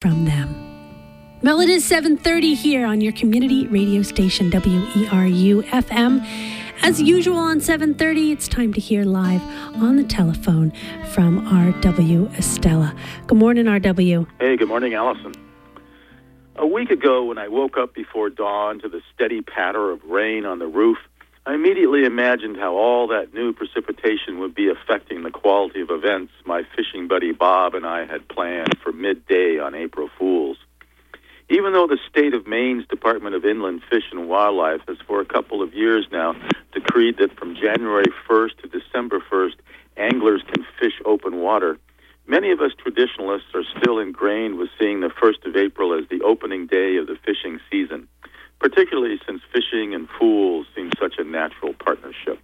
from them. Well, it is 7:30 here on your community radio station WERU FM. As usual on 7:30, it's time to hear live on the telephone from RW Estela. Good morning, RW. Hey, good morning, Allison. A week ago, when I woke up before dawn to the steady patter of rain on the roof, I immediately imagined how all that new precipitation would be affecting the quality of events my fishing buddy Bob and I had planned for midday on April Fools. Even though the state of Maine's Department of Inland Fish and Wildlife has for a couple of years now decreed that from January 1st to December 1st, anglers can fish open water, many of us traditionalists are still ingrained with seeing the 1st of April as the opening day of the fishing season particularly since fishing and fools such a natural partnership.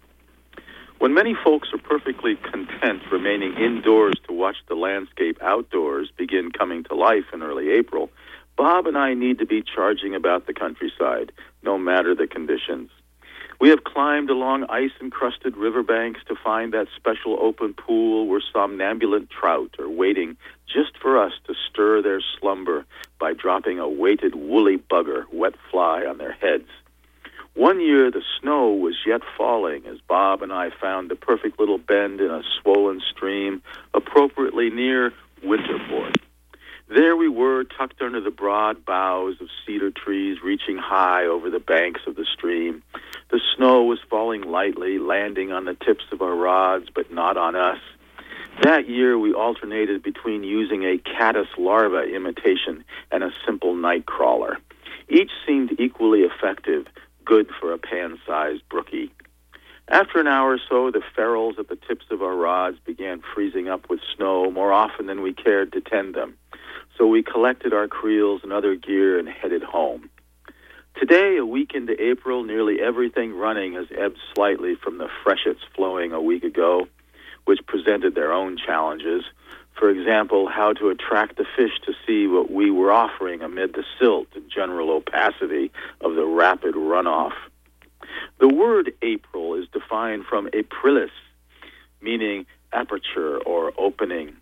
When many folks are perfectly content remaining indoors to watch the landscape outdoors begin coming to life in early April, Bob and I need to be charging about the countryside, no matter the conditions. We have climbed along ice encrusted riverbanks to find that special open pool where somnambulant trout are waiting just for us to stir their slumber by dropping a weighted woolly bugger, wet fly, on their heads. One year the snow was yet falling as Bob and I found the perfect little bend in a swollen stream appropriately near Winterport. There we were, tucked under the broad boughs of cedar trees reaching high over the banks of the stream. The snow was falling lightly, landing on the tips of our rods, but not on us. That year, we alternated between using a caddis larva imitation and a simple night crawler. Each seemed equally effective, good for a pan sized brookie. After an hour or so, the ferrules at the tips of our rods began freezing up with snow more often than we cared to tend them. So we collected our creels and other gear and headed home. Today, a week into April, nearly everything running has ebbed slightly from the freshets flowing a week ago which presented their own challenges. For example, how to attract the fish to see what we were offering amid the silt and general opacity of the rapid runoff. The word April is defined from aprilis, meaning aperture or opening.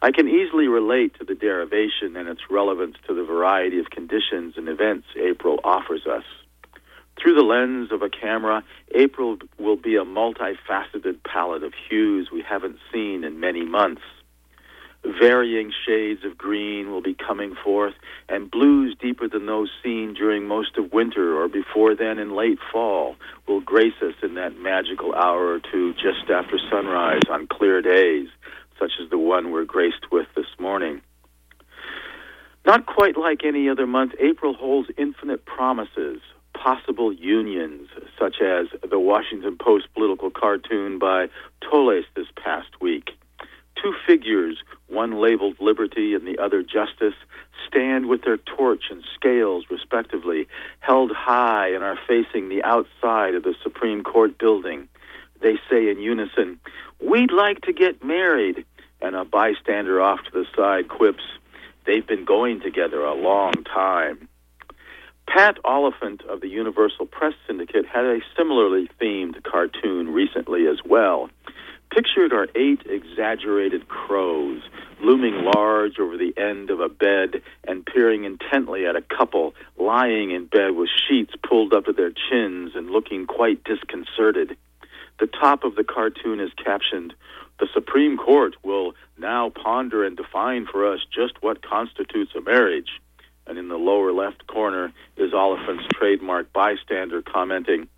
I can easily relate to the derivation and its relevance to the variety of conditions and events April offers us. Through the lens of a camera, April will be a multifaceted palette of hues we haven't seen in many months. Varying shades of green will be coming forth, and blues deeper than those seen during most of winter or before then in late fall will grace us in that magical hour or two just after sunrise on clear days, such as the one we're graced with this morning. Not quite like any other month, April holds infinite promises, possible unions, such as the Washington Post political cartoon by Toles this past week. Two figures, one labeled liberty and the other justice, stand with their torch and scales, respectively, held high and are facing the outside of the Supreme Court building. They say in unison, We'd like to get married. And a bystander off to the side quips, They've been going together a long time. Pat Oliphant of the Universal Press Syndicate had a similarly themed cartoon recently as well. Pictured are eight exaggerated crows looming large over the end of a bed and peering intently at a couple lying in bed with sheets pulled up to their chins and looking quite disconcerted. The top of the cartoon is captioned, The Supreme Court will now ponder and define for us just what constitutes a marriage and in the lower left corner is Oliphant's trademark bystander commenting,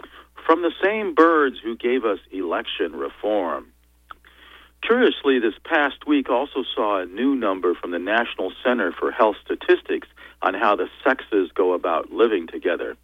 From the same birds who gave us election reform. Curiously, this past week also saw a new number from the National Center for Health Statistics on how the sexes go about living together.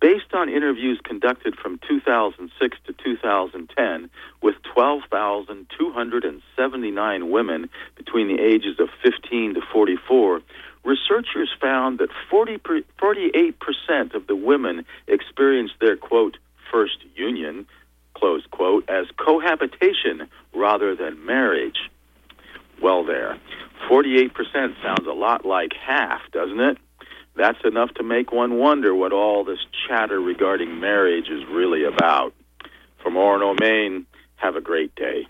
Based on interviews conducted from 2006 to 2010 with 12,279 women between the ages of 15 to 44, researchers found that 40 per, 48% of the women experienced their, quote, first union, close quote, as cohabitation rather than marriage. Well, there. 48% sounds a lot like half, doesn't it? That's enough to make one wonder what all this chatter regarding marriage is really about. From Orono, Maine, have a great day.